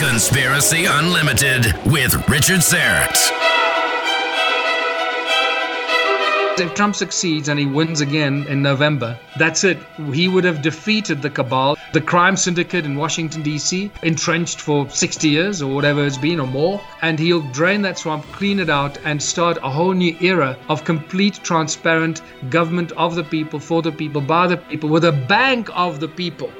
Conspiracy Unlimited with Richard Syrett. If Trump succeeds and he wins again in November, that's it. He would have defeated the cabal, the crime syndicate in Washington, D.C., entrenched for 60 years or whatever it's been or more, and he'll drain that swamp, clean it out, and start a whole new era of complete, transparent government of the people, for the people, by the people, with a bank of the people.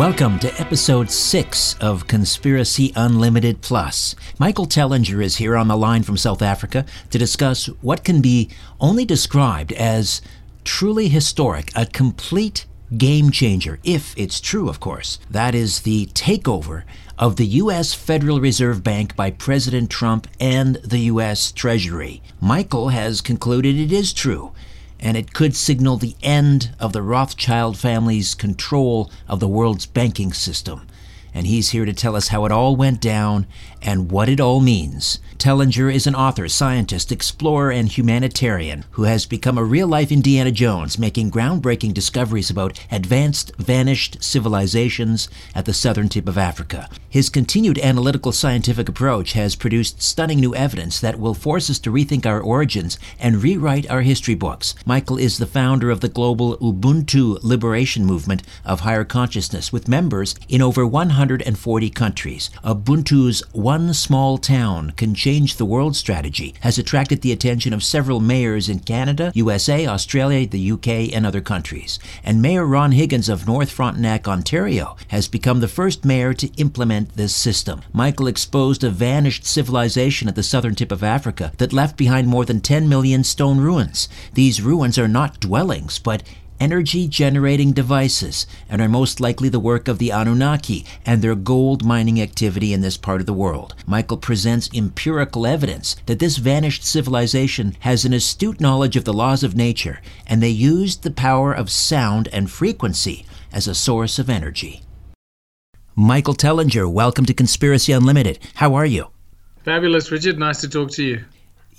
Welcome to episode 6 of Conspiracy Unlimited Plus. Michael Tellinger is here on the line from South Africa to discuss what can be only described as truly historic, a complete game changer, if it's true, of course. That is the takeover of the U.S. Federal Reserve Bank by President Trump and the U.S. Treasury. Michael has concluded it is true and it could signal the end of the Rothschild family's control of the world's banking system. And he's here to tell us how it all went down and what it all means. Tellinger is an author, scientist, explorer, and humanitarian who has become a real life Indiana Jones, making groundbreaking discoveries about advanced, vanished civilizations at the southern tip of Africa. His continued analytical scientific approach has produced stunning new evidence that will force us to rethink our origins and rewrite our history books. Michael is the founder of the global Ubuntu Liberation Movement of Higher Consciousness, with members in over 140 countries. Ubuntu's One Small Town Can Change the World strategy has attracted the attention of several mayors in Canada, USA, Australia, the UK, and other countries. And Mayor Ron Higgins of North Frontenac, Ontario, has become the first mayor to implement this system. Michael exposed a vanished civilization at the southern tip of Africa that left behind more than 10 million stone ruins. These ruins are not dwellings, but energy generating devices and are most likely the work of the Anunnaki and their gold mining activity in this part of the world. Michael presents empirical evidence that this vanished civilization has an astute knowledge of the laws of nature, and they used the power of sound and frequency as a source of energy. Michael Tellinger, welcome to Conspiracy Unlimited. How are you? Fabulous, Richard. Nice to talk to you.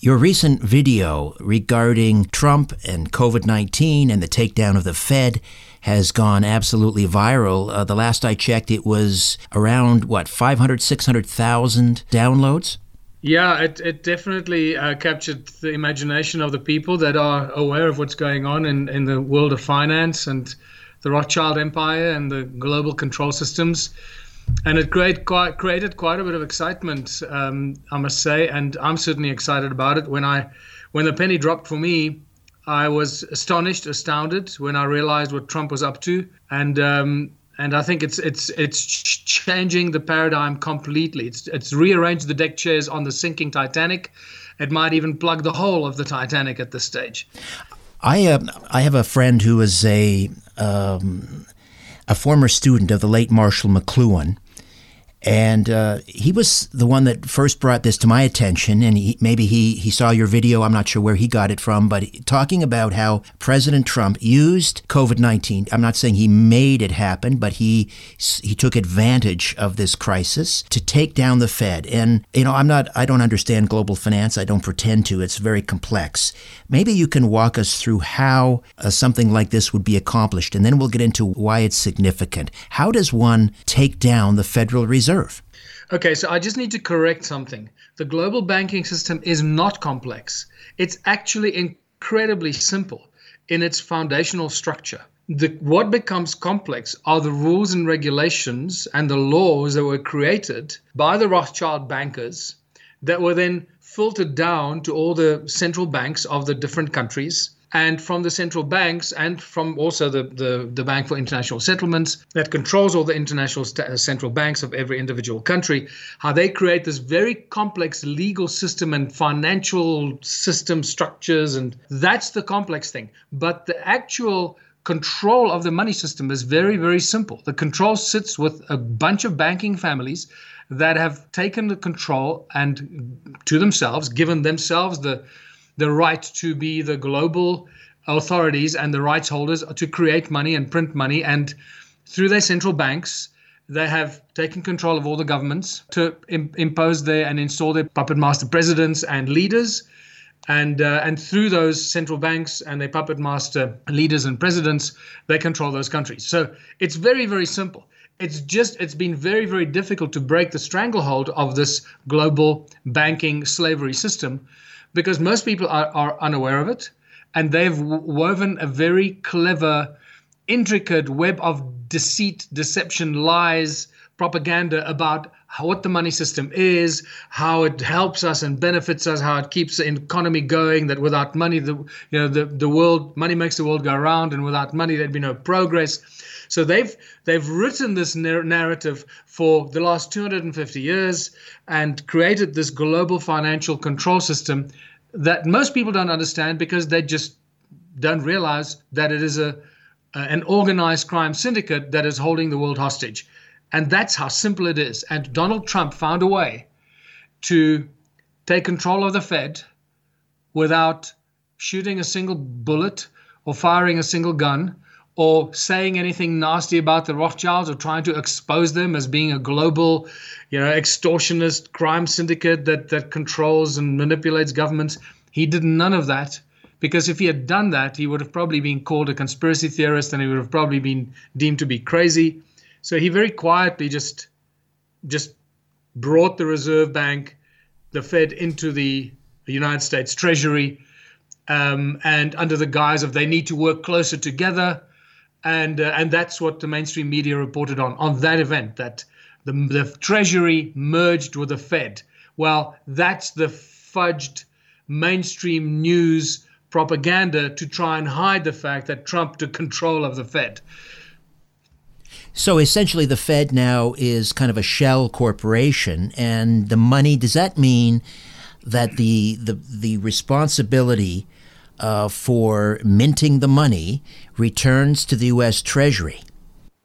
Your recent video regarding Trump and COVID 19 and the takedown of the Fed has gone absolutely viral. Uh, the last I checked, it was around, what, 500, 600,000 downloads? Yeah, it, it definitely uh, captured the imagination of the people that are aware of what's going on in, in the world of finance and the Rothschild Empire and the global control systems and it quite, created quite a bit of excitement, um, I must say, and I'm certainly excited about it. When I, when the penny dropped for me, I was astonished, astounded when I realized what Trump was up to, and um, and I think it's it's it's changing the paradigm completely. It's it's rearranged the deck chairs on the sinking Titanic. It might even plug the hole of the Titanic at this stage. I uh, I have a friend who is a um, a former student of the late Marshall McLuhan. And uh, he was the one that first brought this to my attention. And he, maybe he, he saw your video. I'm not sure where he got it from, but talking about how President Trump used COVID 19. I'm not saying he made it happen, but he, he took advantage of this crisis to take down the Fed. And, you know, I'm not, I don't understand global finance. I don't pretend to. It's very complex. Maybe you can walk us through how uh, something like this would be accomplished, and then we'll get into why it's significant. How does one take down the Federal Reserve? Okay, so I just need to correct something. The global banking system is not complex, it's actually incredibly simple in its foundational structure. The, what becomes complex are the rules and regulations and the laws that were created by the Rothschild bankers that were then filtered down to all the central banks of the different countries and from the central banks and from also the, the, the Bank for International Settlements that controls all the international st- uh, central banks of every individual country, how they create this very complex legal system and financial system structures. And that's the complex thing. But the actual control of the money system is very, very simple. The control sits with a bunch of banking families that have taken the control and to themselves, given themselves the the right to be the global authorities and the rights holders to create money and print money. And through their central banks they have taken control of all the governments to Im- impose their and install their puppet master presidents and leaders. And uh, and through those central banks and their puppet master leaders and presidents they control those countries. So it's very very simple it's just it's been very very difficult to break the stranglehold of this global banking slavery system because most people are, are unaware of it and they've woven a very clever intricate web of deceit deception lies propaganda about how, what the money system is, how it helps us and benefits us, how it keeps the economy going. That without money, the you know the the world money makes the world go around, and without money, there'd be no progress. So they've they've written this narrative for the last 250 years and created this global financial control system that most people don't understand because they just don't realize that it is a an organized crime syndicate that is holding the world hostage. And that's how simple it is. And Donald Trump found a way to take control of the Fed without shooting a single bullet or firing a single gun or saying anything nasty about the Rothschilds or trying to expose them as being a global, you know, extortionist crime syndicate that that controls and manipulates governments. He did none of that because if he had done that, he would have probably been called a conspiracy theorist and he would have probably been deemed to be crazy. So he very quietly just just brought the Reserve Bank, the Fed into the United States Treasury, um, and under the guise of they need to work closer together and uh, and that's what the mainstream media reported on on that event that the, the Treasury merged with the Fed. Well, that's the fudged mainstream news propaganda to try and hide the fact that Trump took control of the Fed. So essentially, the Fed now is kind of a shell corporation, and the money. Does that mean that the the the responsibility uh, for minting the money returns to the U.S. Treasury.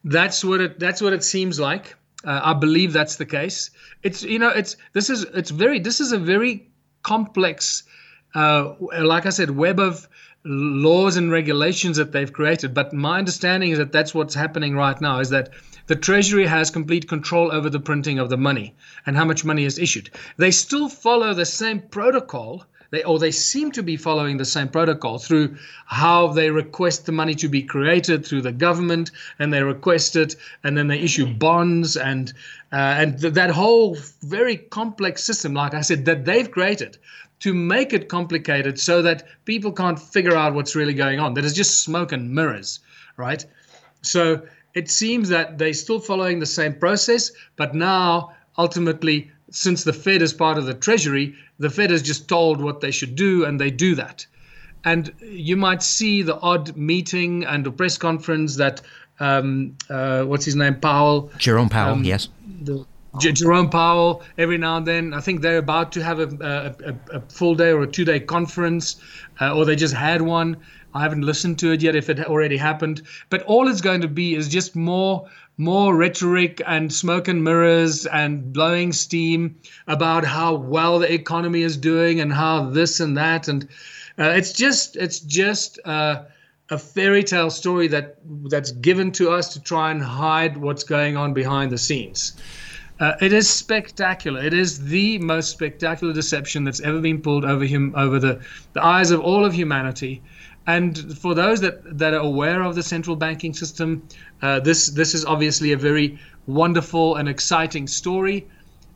That's what it. That's what it seems like. Uh, I believe that's the case. It's you know it's this is it's very this is a very complex, uh, like I said, web of laws and regulations that they've created. But my understanding is that that's what's happening right now. Is that the Treasury has complete control over the printing of the money and how much money is issued. They still follow the same protocol. They, or they seem to be following the same protocol through how they request the money to be created through the government, and they request it, and then they issue bonds, and uh, and th- that whole very complex system, like I said, that they've created to make it complicated so that people can't figure out what's really going on. That is just smoke and mirrors, right? So it seems that they're still following the same process, but now ultimately, since the Fed is part of the Treasury, the Fed is just told what they should do, and they do that. And you might see the odd meeting and a press conference that um, uh, what's his name, Powell, Jerome Powell, um, yes, the, J- Jerome Powell. Every now and then, I think they're about to have a, a, a full day or a two day conference, uh, or they just had one. I haven't listened to it yet if it already happened. But all it's going to be is just more more rhetoric and smoke and mirrors and blowing steam about how well the economy is doing and how this and that and uh, it's just it's just uh, a fairy tale story that that's given to us to try and hide what's going on behind the scenes. Uh, it is spectacular. It is the most spectacular deception that's ever been pulled over him over the, the eyes of all of humanity. And for those that, that are aware of the central banking system, uh, this this is obviously a very wonderful and exciting story,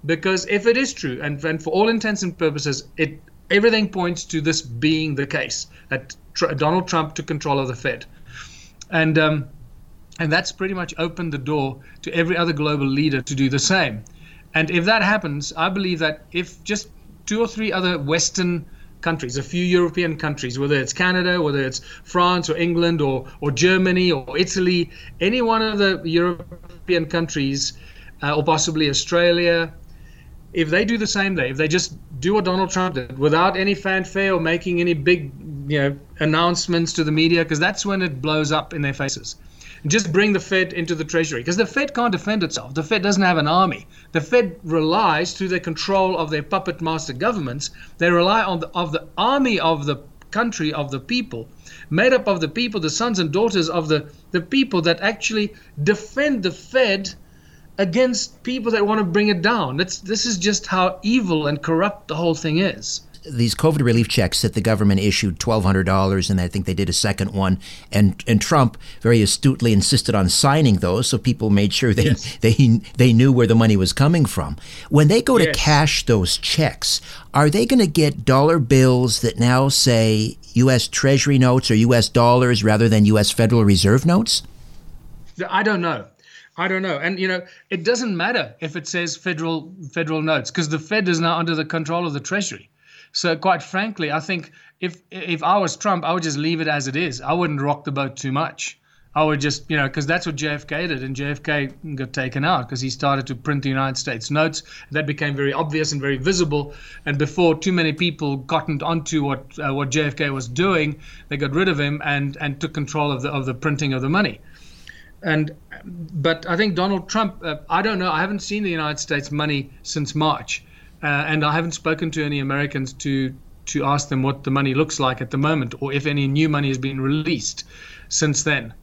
because if it is true, and, and for all intents and purposes, it everything points to this being the case that tr- Donald Trump took control of the Fed, and um, and that's pretty much opened the door to every other global leader to do the same. And if that happens, I believe that if just two or three other Western countries, a few European countries, whether it's Canada, whether it's France or England or, or Germany or Italy, any one of the European countries, uh, or possibly Australia, if they do the same thing, if they just do what Donald Trump did without any fanfare or making any big you know announcements to the media, because that's when it blows up in their faces just bring the Fed into the Treasury because the Fed can't defend itself. The Fed doesn't have an army. The Fed relies through the control of their puppet master governments. They rely on the of the army of the country of the people, made up of the people, the sons and daughters of the the people that actually defend the Fed against people that want to bring it down. That's this is just how evil and corrupt the whole thing is these COVID relief checks that the government issued twelve hundred dollars, and I think they did a second one. And and Trump very astutely insisted on signing those, so people made sure they yes. they they knew where the money was coming from. When they go yes. to cash those checks, are they going to get dollar bills that now say U.S. Treasury notes or U.S. dollars rather than U.S. Federal Reserve notes? I don't know. I don't know. And you know, it doesn't matter if it says federal federal notes because the Fed is now under the control of the Treasury. So quite frankly, I think if if I was Trump, I would just leave it as it is. I wouldn't rock the boat too much. I would just, you know, because that's what JFK did, and JFK got taken out because he started to print the United States notes. That became very obvious and very visible. And before too many people gotten onto what uh, what JFK was doing, they got rid of him and and took control of the of the printing of the money. And but I think Donald Trump, uh, I don't know, I haven't seen the United States money since March. Uh, and I haven't spoken to any Americans to to ask them what the money looks like at the moment, or if any new money has been released since then.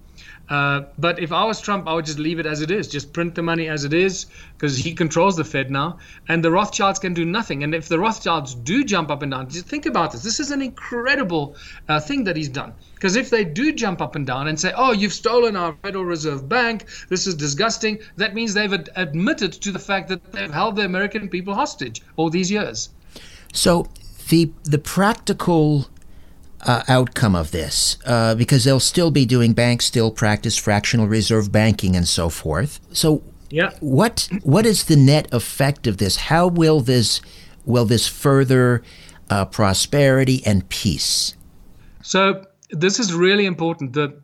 Uh, but if I was Trump, I would just leave it as it is. Just print the money as it is because he controls the Fed now. And the Rothschilds can do nothing. And if the Rothschilds do jump up and down, just think about this. This is an incredible uh, thing that he's done. Because if they do jump up and down and say, oh, you've stolen our Federal Reserve Bank, this is disgusting, that means they've ad- admitted to the fact that they've held the American people hostage all these years. So the, the practical uh, outcome of this uh, because they'll still be doing banks still practice fractional reserve banking and so forth. So, yeah, what what is the net effect of this? How will this will this further uh, prosperity and peace? So this is really important. The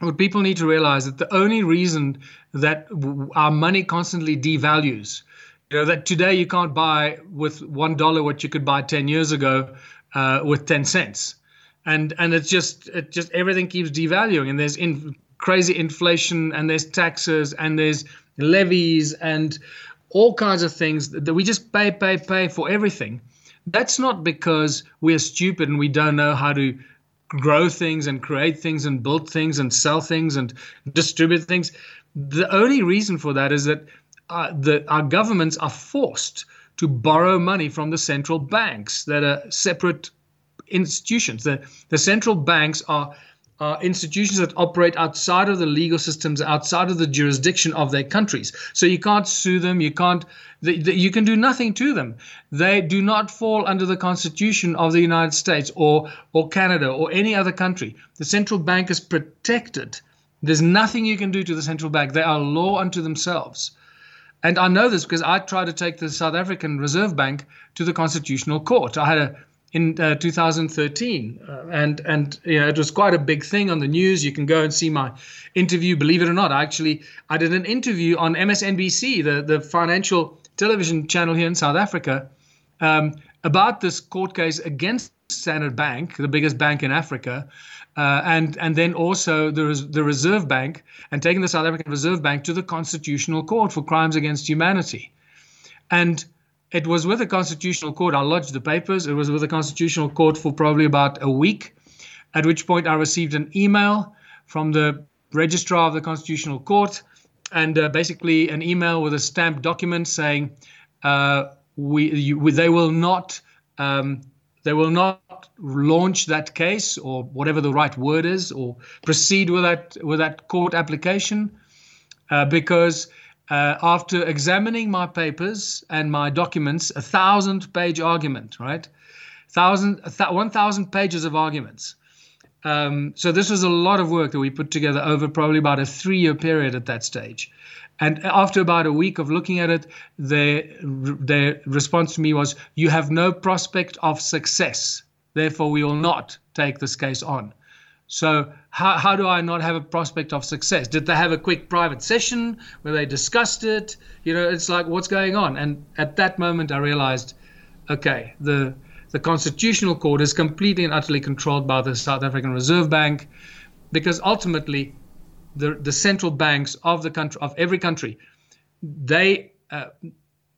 what people need to realize that the only reason that our money constantly devalues, you know, that today you can't buy with one dollar what you could buy ten years ago uh, with ten cents and and it's just it just everything keeps devaluing, and there's in, crazy inflation, and there's taxes, and there's levies, and all kinds of things that we just pay, pay, pay for everything. That's not because we're stupid and we don't know how to grow things and create things and build things and sell things and distribute things. The only reason for that is that uh, the, our governments are forced to borrow money from the central banks that are separate institutions. The, the central banks are uh, institutions that operate outside of the legal systems, outside of the jurisdiction of their countries. So you can't sue them. You can't. The, the, you can do nothing to them. They do not fall under the Constitution of the United States or or Canada or any other country. The central bank is protected. There's nothing you can do to the central bank. They are law unto themselves. And I know this because I tried to take the South African Reserve Bank to the Constitutional Court. I had a in uh, 2013, uh, and and you know it was quite a big thing on the news. You can go and see my interview. Believe it or not, I actually I did an interview on MSNBC, the the financial television channel here in South Africa, um, about this court case against Standard Bank, the biggest bank in Africa, uh, and and then also the the Reserve Bank, and taking the South African Reserve Bank to the Constitutional Court for crimes against humanity, and it was with the Constitutional Court. I lodged the papers. It was with the Constitutional Court for probably about a week, at which point I received an email from the registrar of the Constitutional Court, and uh, basically an email with a stamped document saying uh, we you, they will not um, they will not launch that case or whatever the right word is or proceed with that with that court application uh, because uh, after examining my papers and my documents, a thousand page argument, right? Thousand, th- 1,000 pages of arguments. Um, so this was a lot of work that we put together over probably about a three year period at that stage. And after about a week of looking at it, their, their response to me was, You have no prospect of success. Therefore, we will not take this case on. So how, how do I not have a prospect of success? Did they have a quick private session where they discussed it? You know, it's like what's going on? And at that moment, I realized, okay, the the constitutional court is completely and utterly controlled by the South African Reserve Bank, because ultimately, the the central banks of the country of every country, they uh,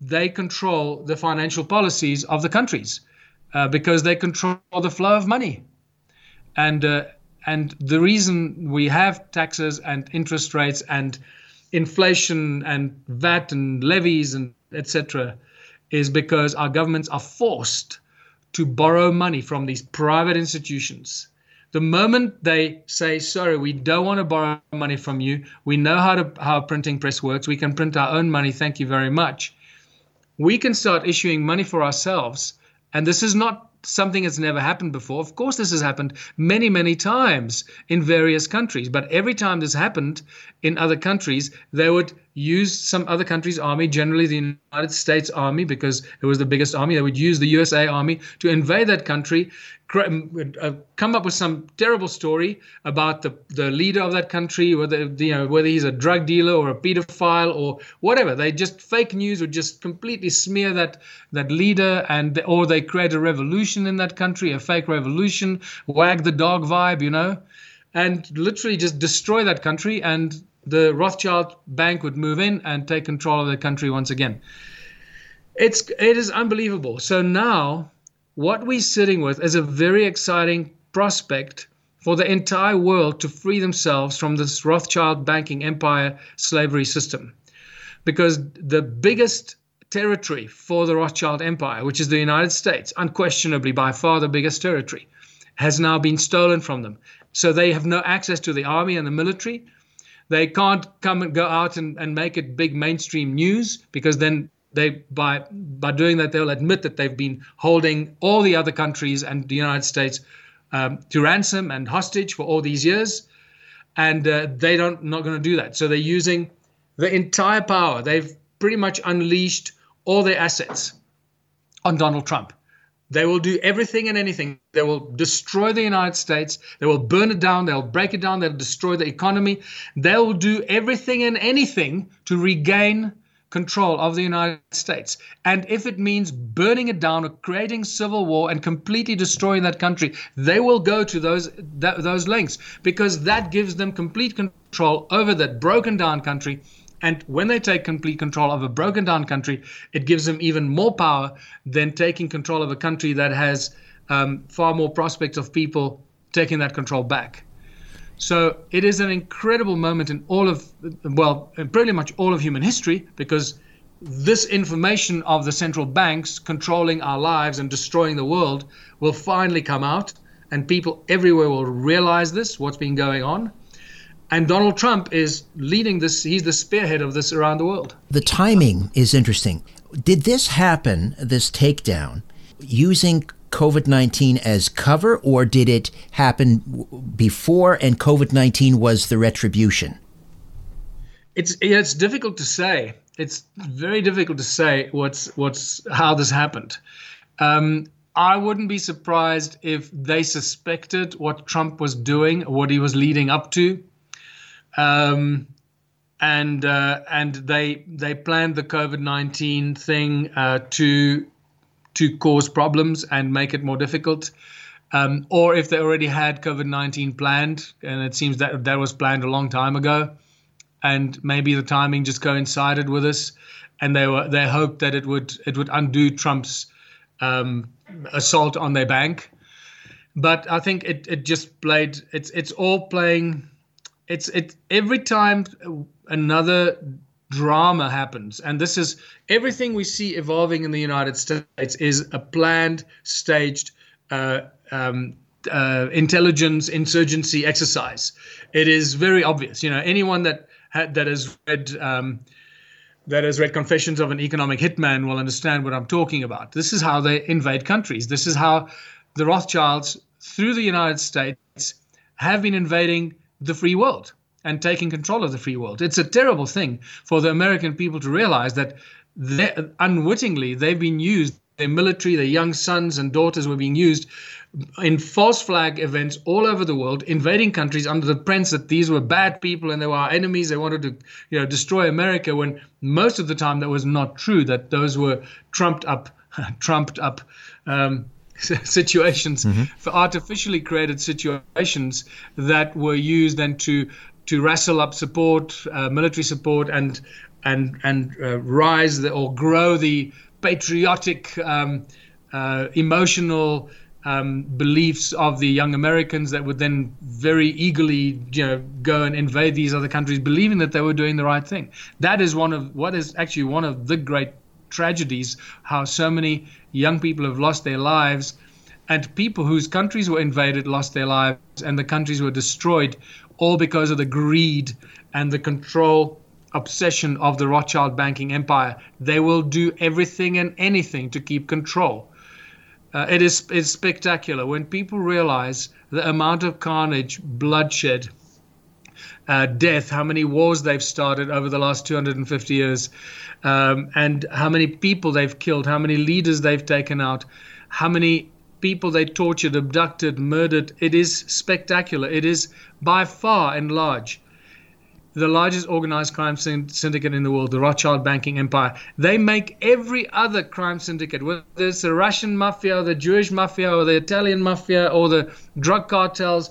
they control the financial policies of the countries, uh, because they control the flow of money, and uh, and the reason we have taxes and interest rates and inflation and VAT and levies and etc. is because our governments are forced to borrow money from these private institutions. The moment they say, sorry, we don't want to borrow money from you, we know how to how a printing press works, we can print our own money, thank you very much. We can start issuing money for ourselves. And this is not something that's never happened before. Of course, this has happened many, many times in various countries. But every time this happened in other countries, they would use some other country's army, generally the United States Army, because it was the biggest army. They would use the USA Army to invade that country, uh, come up with some terrible story about the, the leader of that country, whether you know whether he's a drug dealer or a pedophile or whatever. They just fake news would just completely smear that that leader, and or they create a revolution in that country, a fake revolution, wag the dog vibe, you know, and literally just destroy that country, and the Rothschild Bank would move in and take control of the country once again. It's it is unbelievable. So now what we're sitting with is a very exciting prospect for the entire world to free themselves from this Rothschild banking empire slavery system. Because the biggest territory for the Rothschild empire, which is the United States, unquestionably by far the biggest territory, has now been stolen from them. So they have no access to the army and the military. They can't come and go out and, and make it big mainstream news because then they by by doing that they'll admit that they've been holding all the other countries and the United States um, to ransom and hostage for all these years, and uh, they don't not going to do that. So they're using the entire power. They've pretty much unleashed all their assets on Donald Trump. They will do everything and anything. They will destroy the United States. They will burn it down. They'll break it down. They'll destroy the economy. They'll do everything and anything to regain control of the United States. And if it means burning it down or creating civil war and completely destroying that country, they will go to those those lengths because that gives them complete control over that broken down country. And when they take complete control of a broken down country, it gives them even more power than taking control of a country that has um, far more prospects of people taking that control back. So it is an incredible moment in all of, well, pretty much all of human history because this information of the central banks controlling our lives and destroying the world will finally come out, and people everywhere will realize this, what's been going on. And Donald Trump is leading this, he's the spearhead of this around the world. The timing is interesting. Did this happen, this takedown, using COVID 19 as cover, or did it happen before and COVID 19 was the retribution? It's, it's difficult to say. It's very difficult to say what's, what's, how this happened. Um, I wouldn't be surprised if they suspected what Trump was doing, what he was leading up to. Um, and uh, and they they planned the COVID nineteen thing uh, to to cause problems and make it more difficult. Um, or if they already had COVID 19 planned, and it seems that that was planned a long time ago, and maybe the timing just coincided with this, and they were they hoped that it would it would undo Trump's um, assault on their bank. But I think it, it just played it's it's all playing it's it every time another drama happens. And this is everything we see evolving in the United States is a planned, staged uh, um, uh, intelligence insurgency exercise. It is very obvious. You know, anyone that had, that has read um, that has read Confessions of an Economic Hitman will understand what I'm talking about. This is how they invade countries. This is how the Rothschilds, through the United States, have been invading the free world and taking control of the free world. It's a terrible thing for the American people to realize that unwittingly they've been used, their military, their young sons and daughters were being used in false flag events all over the world, invading countries under the pretense that these were bad people and they were our enemies. They wanted to, you know, destroy America. When most of the time that was not true. That those were trumped up, trumped up um, situations, mm-hmm. for artificially created situations that were used then to to wrestle up support, uh, military support, and and and uh, rise the, or grow the patriotic, um, uh, emotional um, beliefs of the young Americans that would then very eagerly, you know, go and invade these other countries, believing that they were doing the right thing. That is one of what is actually one of the great tragedies. How so many young people have lost their lives and people whose countries were invaded lost their lives and the countries were destroyed all because of the greed and the control obsession of the Rothschild banking empire. They will do everything and anything to keep control. Uh, it is it's spectacular when people realize the amount of carnage, bloodshed, uh, death, how many wars they've started over the last 250 years, um, and how many people they've killed, how many leaders they've taken out, how many people they tortured, abducted, murdered. It is spectacular. It is by far and large the largest organized crime syndicate in the world, the Rothschild banking empire. They make every other crime syndicate, whether it's the Russian mafia, or the Jewish mafia, or the Italian mafia, or the drug cartels,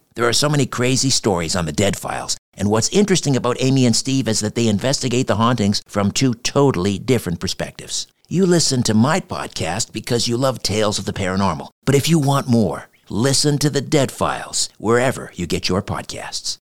There are so many crazy stories on the Dead Files, and what's interesting about Amy and Steve is that they investigate the hauntings from two totally different perspectives. You listen to my podcast because you love tales of the paranormal. But if you want more, listen to the Dead Files wherever you get your podcasts.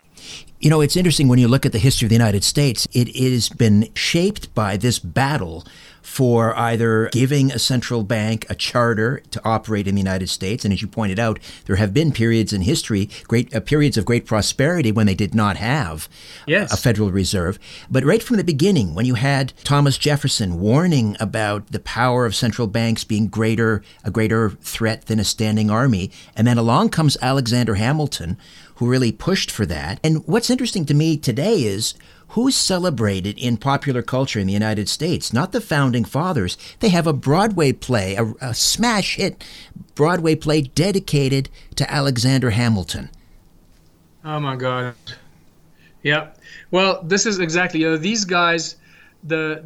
You know, it's interesting when you look at the history of the United States, it, has been shaped by this battle for either giving a central bank a charter to operate in the United States, and as you pointed out, there have been periods in history, great uh, periods of great prosperity when they did not have yes. a Federal Reserve. But right from the beginning, when you had Thomas Jefferson warning about the power of central banks being greater, a greater threat than a standing army, and then along comes Alexander Hamilton, who really pushed for that. And what's interesting to me today is who's celebrated in popular culture in the United States? Not the founding fathers. They have a Broadway play, a, a smash hit Broadway play dedicated to Alexander Hamilton. Oh my God. Yeah. Well, this is exactly, these guys, the,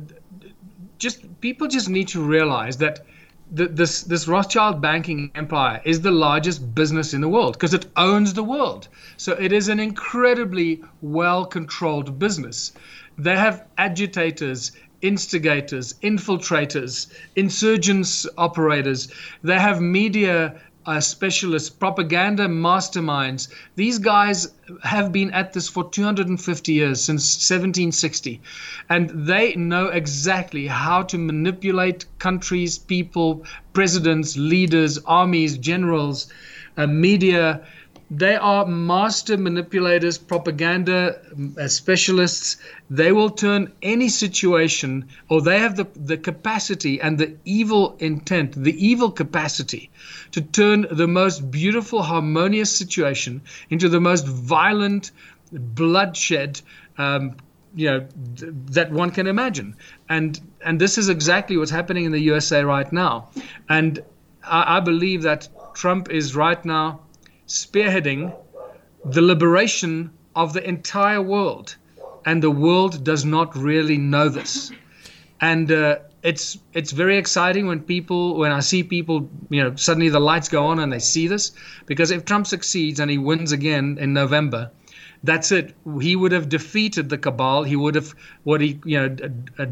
just, people just need to realize that this this Rothschild banking empire is the largest business in the world because it owns the world. So it is an incredibly well controlled business. They have agitators, instigators, infiltrators, insurgents operators. They have media uh, specialists, propaganda masterminds. These guys have been at this for 250 years, since 1760. And they know exactly how to manipulate countries, people, presidents, leaders, armies, generals, uh, media they are master manipulators, propaganda uh, specialists. They will turn any situation, or they have the, the capacity and the evil intent, the evil capacity to turn the most beautiful, harmonious situation into the most violent, bloodshed. Um, you know that one can imagine, and and this is exactly what's happening in the USA right now, and I, I believe that Trump is right now spearheading the liberation of the entire world. And the world does not really know this. And uh, it's it's very exciting when people when I see people you know suddenly the lights go on and they see this because if Trump succeeds and he wins again in November, that's it. He would have defeated the cabal. He would have what he you know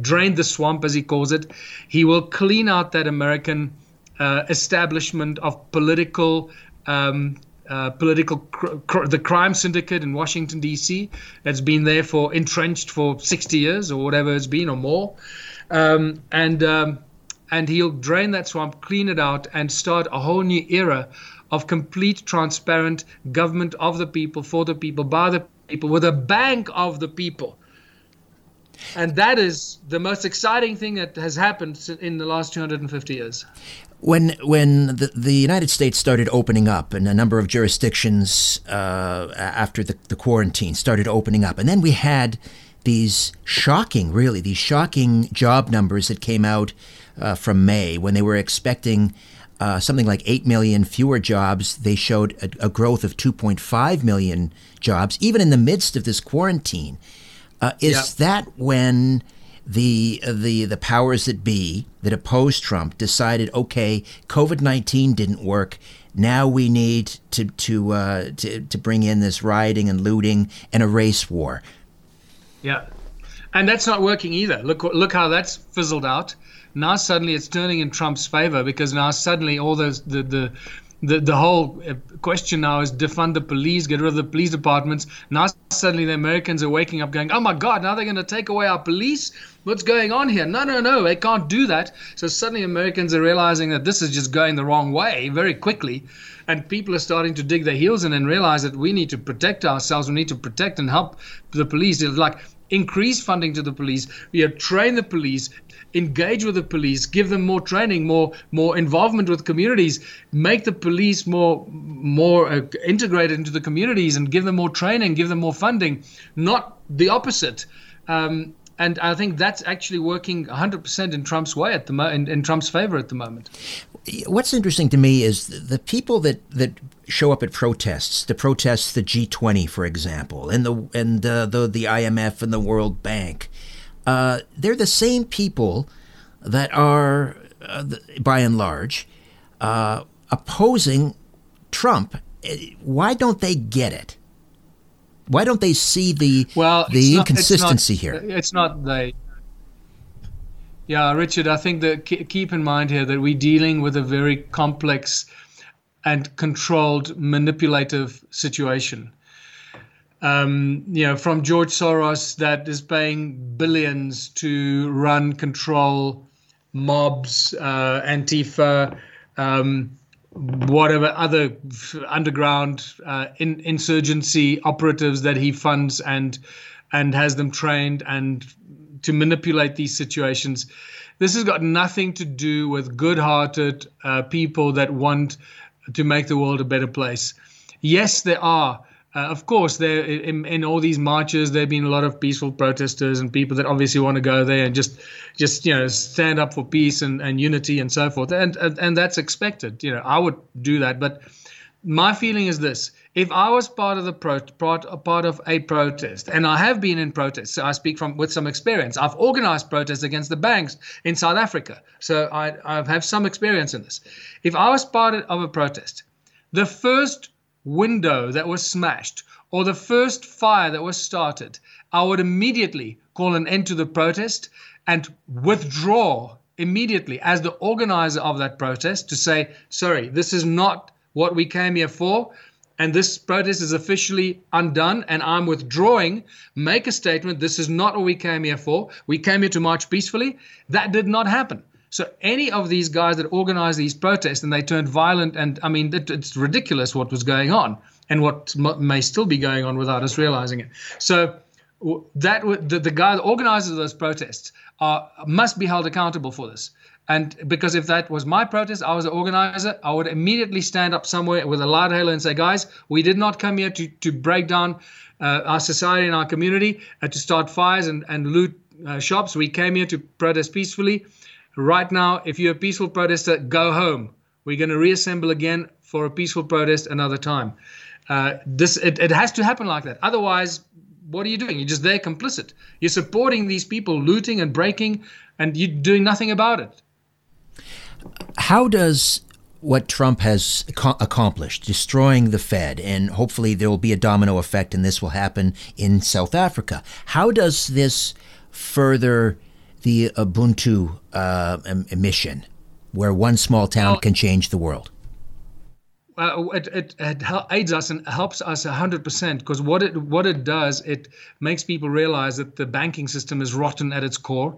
drained the swamp as he calls it. He will clean out that American uh, establishment of political um, uh, political cr- cr- the crime syndicate in Washington D.C. that's been there for entrenched for 60 years or whatever it's been or more, um, and um, and he'll drain that swamp, clean it out, and start a whole new era of complete transparent government of the people, for the people, by the people, with a bank of the people. And that is the most exciting thing that has happened in the last 250 years. When when the, the United States started opening up, and a number of jurisdictions uh, after the, the quarantine started opening up, and then we had these shocking, really, these shocking job numbers that came out uh, from May when they were expecting uh, something like 8 million fewer jobs. They showed a, a, growth of 2.5 million jobs, even in the midst of this quarantine. Uh, is yep. that when the the the powers that be that opposed Trump decided, okay, COVID nineteen didn't work. Now we need to to uh, to to bring in this rioting and looting and a race war. Yeah, and that's not working either. Look look how that's fizzled out. Now suddenly it's turning in Trump's favor because now suddenly all those the the the, the whole uh, question now is defund the police, get rid of the police departments. Now suddenly the Americans are waking up going, oh my God, now they're going to take away our police? What's going on here? No, no, no, they can't do that. So suddenly Americans are realizing that this is just going the wrong way very quickly. And people are starting to dig their heels in and realize that we need to protect ourselves. We need to protect and help the police. It's like increase funding to the police. We have train the police, engage with the police, give them more training, more more involvement with communities, make the police more more uh, integrated into the communities, and give them more training, give them more funding, not the opposite. Um, and I think that's actually working 100% in Trump's way at the mo- in, in Trump's favor at the moment. What's interesting to me is the people that, that show up at protests, the protests, the G20, for example, and the and uh, the the IMF and the World Bank, uh, they're the same people that are, uh, by and large, uh, opposing Trump. Why don't they get it? Why don't they see the well, the inconsistency not, here? It's not they. Yeah, Richard, I think that keep in mind here that we're dealing with a very complex and controlled, manipulative situation. Um, you know, from George Soros that is paying billions to run, control mobs, uh, Antifa, um, whatever other underground uh, in, insurgency operatives that he funds and and has them trained and to manipulate these situations. This has got nothing to do with good-hearted uh, people that want to make the world a better place. Yes, there are. Uh, of course, there in, in, all these marches, there have been a lot of peaceful protesters and people that obviously want to go there and just, just you know, stand up for peace and, and unity and so forth. And, and and that's expected. You know, I would do that. But my feeling is this: if I was part of the pro- part part of a protest, and I have been in protests, so I speak from with some experience. I've organized protests against the banks in South Africa, so I I have some experience in this. If I was part of a protest, the first window that was smashed or the first fire that was started, I would immediately call an end to the protest and withdraw immediately as the organizer of that protest to say, sorry, this is not what we came here for. And this protest is officially undone, and I'm withdrawing. Make a statement. This is not what we came here for. We came here to march peacefully. That did not happen. So any of these guys that organized these protests and they turned violent, and I mean, it's ridiculous what was going on and what may still be going on without us realizing it. So that the, the guy, the organizers of those protests, are must be held accountable for this. And because if that was my protest, I was an organizer, I would immediately stand up somewhere with a loud hailer and say, guys, we did not come here to, to break down uh, our society and our community, uh, to start fires and, and loot uh, shops. We came here to protest peacefully. Right now, if you're a peaceful protester, go home. We're going to reassemble again for a peaceful protest another time. Uh, this it, it has to happen like that. Otherwise, what are you doing? You're just there complicit. You're supporting these people looting and breaking, and you're doing nothing about it. How does what Trump has accomplished, destroying the Fed, and hopefully there will be a domino effect, and this will happen in South Africa. How does this further the Ubuntu uh, mission, where one small town well, can change the world? Uh, it, it, it, aids us and helps us 100% because what it what it does it makes people realize that the banking system is rotten at its core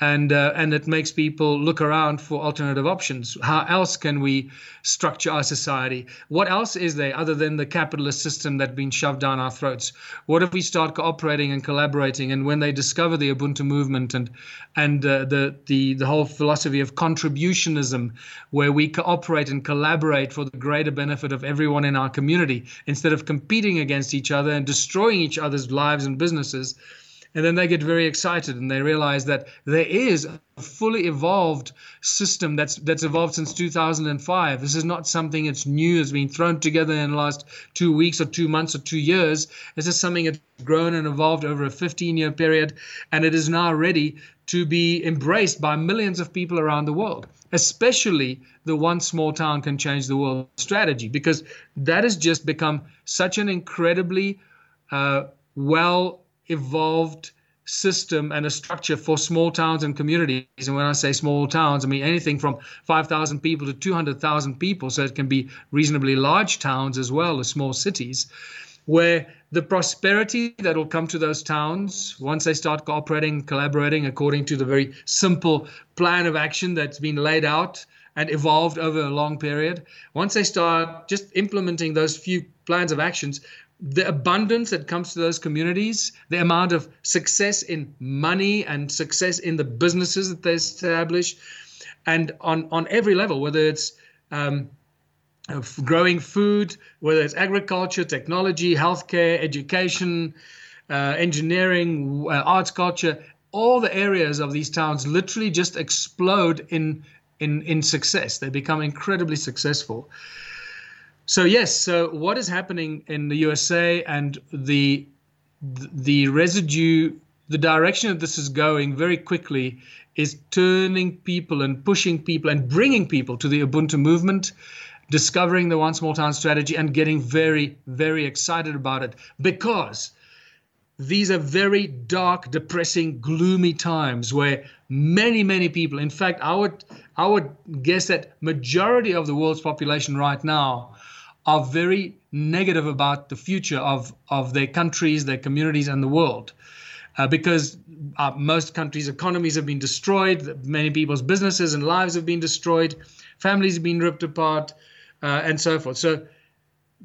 and uh, and it makes people look around for alternative options. How else can we structure our society? What else is there other than the capitalist system that's been shoved down our throats? What if we start cooperating and collaborating? And when they discover the Ubuntu movement and and uh, the the the whole philosophy of contributionism, where we cooperate and collaborate for the greater benefit of everyone in our community, instead of competing against each other and destroying each other's lives and businesses and then they get very excited and they realize that there is a fully evolved system that's that's evolved since 2005. This is not something that's new, has been thrown together in the last two weeks or two months or two years. This is something that's grown and evolved over a 15 year period, and it is now ready to be embraced by millions of people around the world especially the one small town can change the world strategy, because that has just become such an incredibly uh, well evolved system and a structure for small towns and communities. And when I say small towns, I mean anything from 5,000 people to 200,000 people. So it can be reasonably large towns as well as small cities, where the prosperity that will come to those towns once they start cooperating, collaborating according to the very simple plan of action that's been laid out and evolved over a long period. Once they start just implementing those few plans of actions, the abundance that comes to those communities, the amount of success in money and success in the businesses that they establish, and on, on every level, whether it's um, growing food, whether it's agriculture, technology, healthcare, education, uh, engineering, uh, arts, culture, all the areas of these towns literally just explode in in in success. They become incredibly successful. So yes, so what is happening in the USA and the the residue, the direction that this is going very quickly is turning people and pushing people and bringing people to the Ubuntu movement, discovering the One Small Town strategy and getting very, very excited about it because these are very dark, depressing, gloomy times where many, many people, in fact, I would, I would guess that majority of the world's population right now are very negative about the future of, of their countries, their communities, and the world. Uh, because uh, most countries' economies have been destroyed, many people's businesses and lives have been destroyed, families have been ripped apart, uh, and so forth. So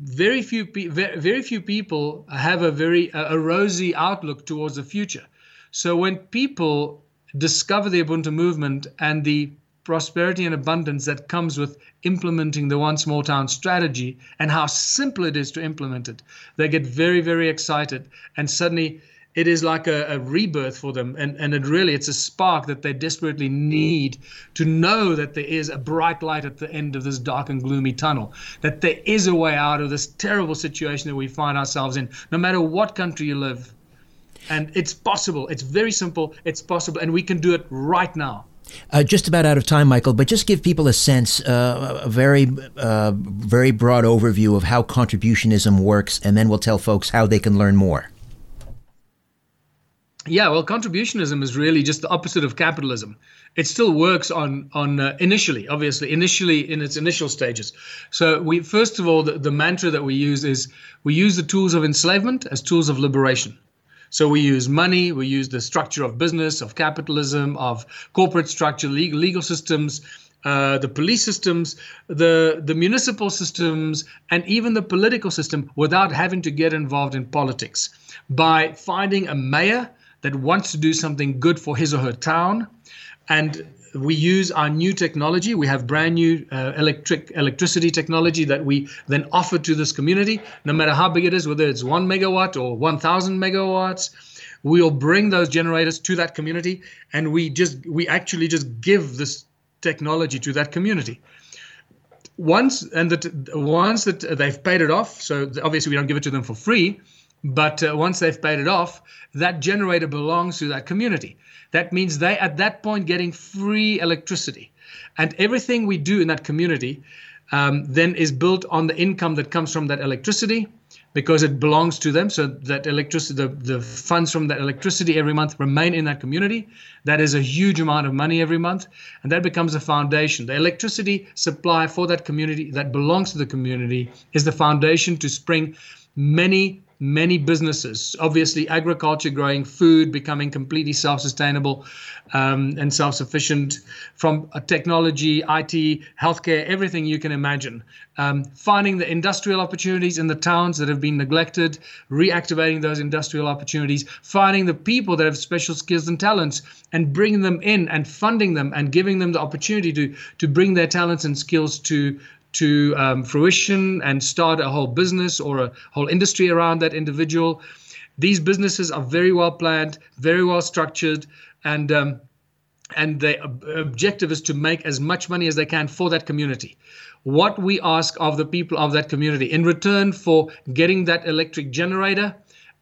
very few pe- very few people have a very a rosy outlook towards the future. So when people discover the Ubuntu movement and the prosperity and abundance that comes with implementing the one small town strategy and how simple it is to implement it, they get very very excited and suddenly it is like a, a, rebirth for them and, and it really it's a spark that they desperately need to know that there is a bright light at the end of this dark and gloomy tunnel that there is a way out of this terrible situation that we find ourselves in no matter what country you live. And it's possible. It's very simple. It's possible. And we can do it right now uh, just about out of time, Michael, but just give people a sense, uh, a very, uh, very broad overview of how contributionism works, and then we'll tell folks how they can learn more. Yeah, well, contributionism is really just the opposite of capitalism. It still works on on uh, initially, obviously, initially in its initial stages. So we first of all, the, the mantra that we use is we use the tools of enslavement as tools of liberation. So we use money, we use the structure of business, of capitalism, of corporate structure, legal, legal systems, uh, the police systems, the the municipal systems, and even the political system without having to get involved in politics by finding a mayor that wants to do something good for his or her town. And we use our new technology. We have brand new uh, electric electricity technology that we then offer to this community, no matter how big it is, whether it's one megawatt or 1,000 megawatts. We'll bring those generators to that community, and we just we actually just give this technology to that community. Once and that once that they've paid it off, so obviously we don't give it to them for free but uh, once they've paid it off, that generator belongs to that community. That means they, at that point, getting free electricity. And everything we do in that community um, then is built on the income that comes from that electricity because it belongs to them. So that electricity, the, the funds from that electricity every month remain in that community. That is a huge amount of money every month. And that becomes a foundation. The electricity supply for that community that belongs to the community is the foundation to spring many many businesses. Obviously, agriculture, growing food, becoming completely self sustainable um, and self sufficient from technology, IT, healthcare, everything you can imagine. Um, finding the industrial opportunities in the towns that have been neglected, reactivating those industrial opportunities, finding the people that have special skills and talents and bringing them in and funding them and giving them the opportunity to, to bring their talents and skills to to um, fruition and start a whole business or a whole industry around that individual. These businesses are very well planned, very well structured, and um, and the objective is to make as much money as they can for that community. What we ask of the people of that community in return for getting that electric generator,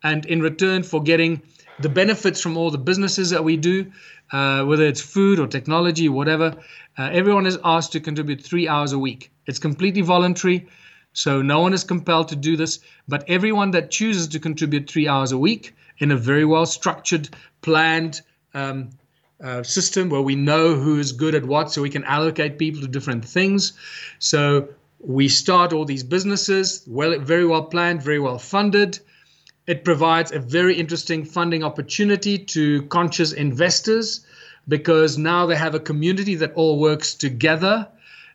and in return for getting the benefits from all the businesses that we do, uh, whether it's food or technology, whatever, uh, everyone is asked to contribute three hours a week. It's completely voluntary, so no one is compelled to do this. But everyone that chooses to contribute three hours a week in a very well structured, planned um, uh, system where we know who is good at what, so we can allocate people to different things. So we start all these businesses, well, very well planned, very well funded. It provides a very interesting funding opportunity to conscious investors because now they have a community that all works together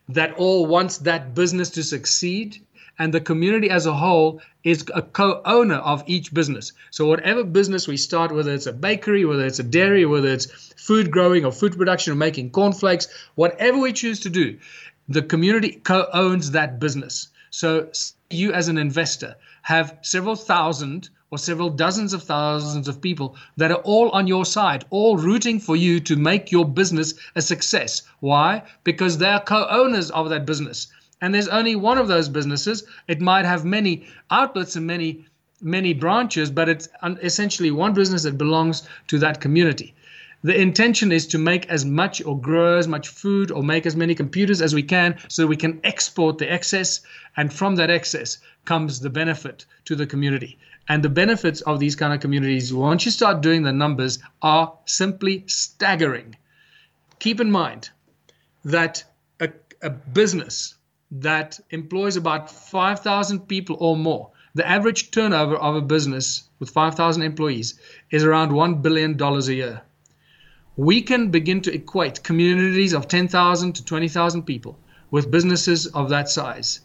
that all wants that business to succeed and the community as a whole is a co-owner of each business. So whatever business we start, whether it's a bakery, whether it's a dairy, whether it's food growing or food production or making cornflakes, whatever we choose to do, the community co-owns that business. So you, as an investor, have several thousand or several dozens of thousands of people that are all on your side, all rooting for you to make your business a success. Why? Because they are co owners of that business. And there's only one of those businesses. It might have many outlets and many, many branches, but it's essentially one business that belongs to that community. The intention is to make as much or grow as much food or make as many computers as we can so we can export the excess. And from that excess comes the benefit to the community. And the benefits of these kind of communities, once you start doing the numbers, are simply staggering. Keep in mind that a, a business that employs about 5,000 people or more, the average turnover of a business with 5,000 employees is around $1 billion a year. We can begin to equate communities of 10,000 to 20,000 people with businesses of that size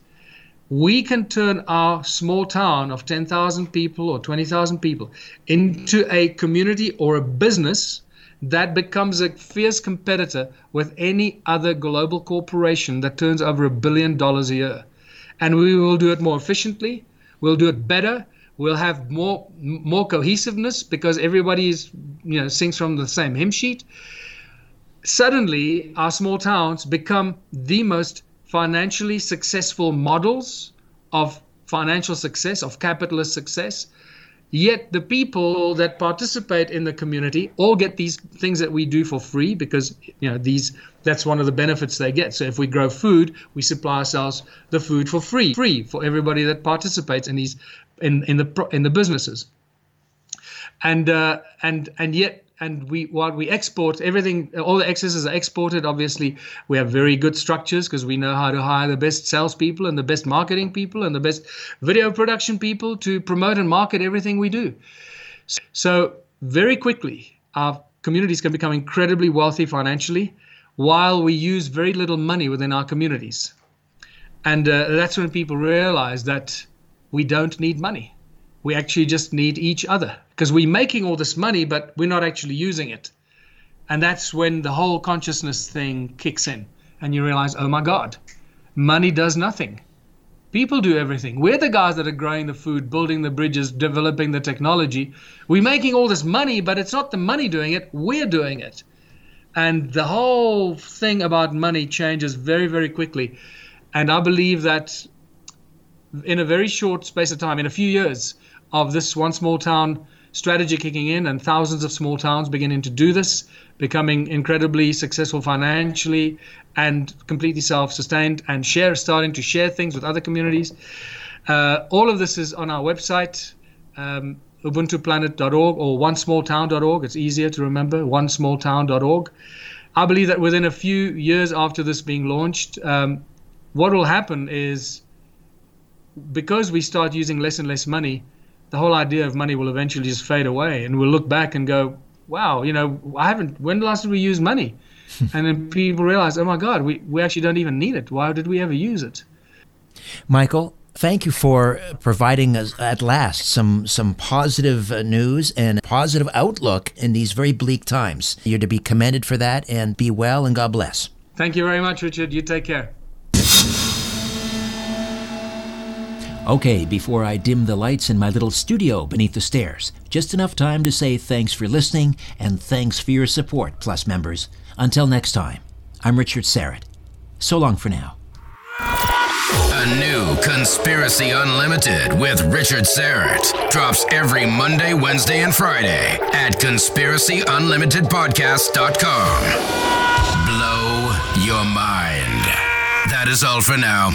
we can turn our small town of 10,000 people or 20,000 people into a community or a business that becomes a fierce competitor with any other global corporation that turns over a billion dollars a year. And we will do it more efficiently, we'll do it better, we'll have more more cohesiveness because everybody is you know sings from the same hymn sheet. Suddenly our small towns become the most financially successful models of financial success, of capitalist success. Yet the people that participate in the community all get these things that we do for free because you know these that's one of the benefits they get. So if we grow food, we supply ourselves the food for free, free for everybody that participates in these in in the in the businesses. And uh, and and yet and we what we export everything all the excesses are exported obviously. We have very good structures because we know how to hire the best salespeople and the best marketing people and the best video production people to promote and market everything we do. So very quickly our communities can become incredibly wealthy financially while we use very little money within our communities. And uh, that's when people realize that we don't need money. We actually just need each other because we're making all this money, but we're not actually using it. And that's when the whole consciousness thing kicks in and you realize, oh my God, money does nothing. People do everything. We're the guys that are growing the food, building the bridges, developing the technology. We're making all this money, but it's not the money doing it, we're doing it. And the whole thing about money changes very, very quickly. And I believe that in a very short space of time, in a few years of this one small town strategy kicking in and thousands of small towns beginning to do this, becoming incredibly successful financially and completely self-sustained and share starting to share things with other communities. Uh, all of this is on our website, um, ubuntuplanet.org or onesmalltown.org. It's easier to remember, onesmalltown.org. I believe that within a few years after this being launched, um, what will happen is because we start using less and less money, the whole idea of money will eventually just fade away, and we'll look back and go, "Wow, you know, I haven't. When the last did we use money?" and then people realize, "Oh my God, we we actually don't even need it. Why did we ever use it?" Michael, thank you for providing us at last some some positive uh, news and positive outlook in these very bleak times. You're to be commended for that, and be well, and God bless. Thank you very much, Richard. You take care. Okay, before I dim the lights in my little studio beneath the stairs, just enough time to say thanks for listening and thanks for your support, Plus members. Until next time, I'm Richard Syrett. So long for now. A new Conspiracy Unlimited with Richard Syrett drops every Monday, Wednesday, and Friday at conspiracyunlimitedpodcast.com. Blow your mind. That is all for now.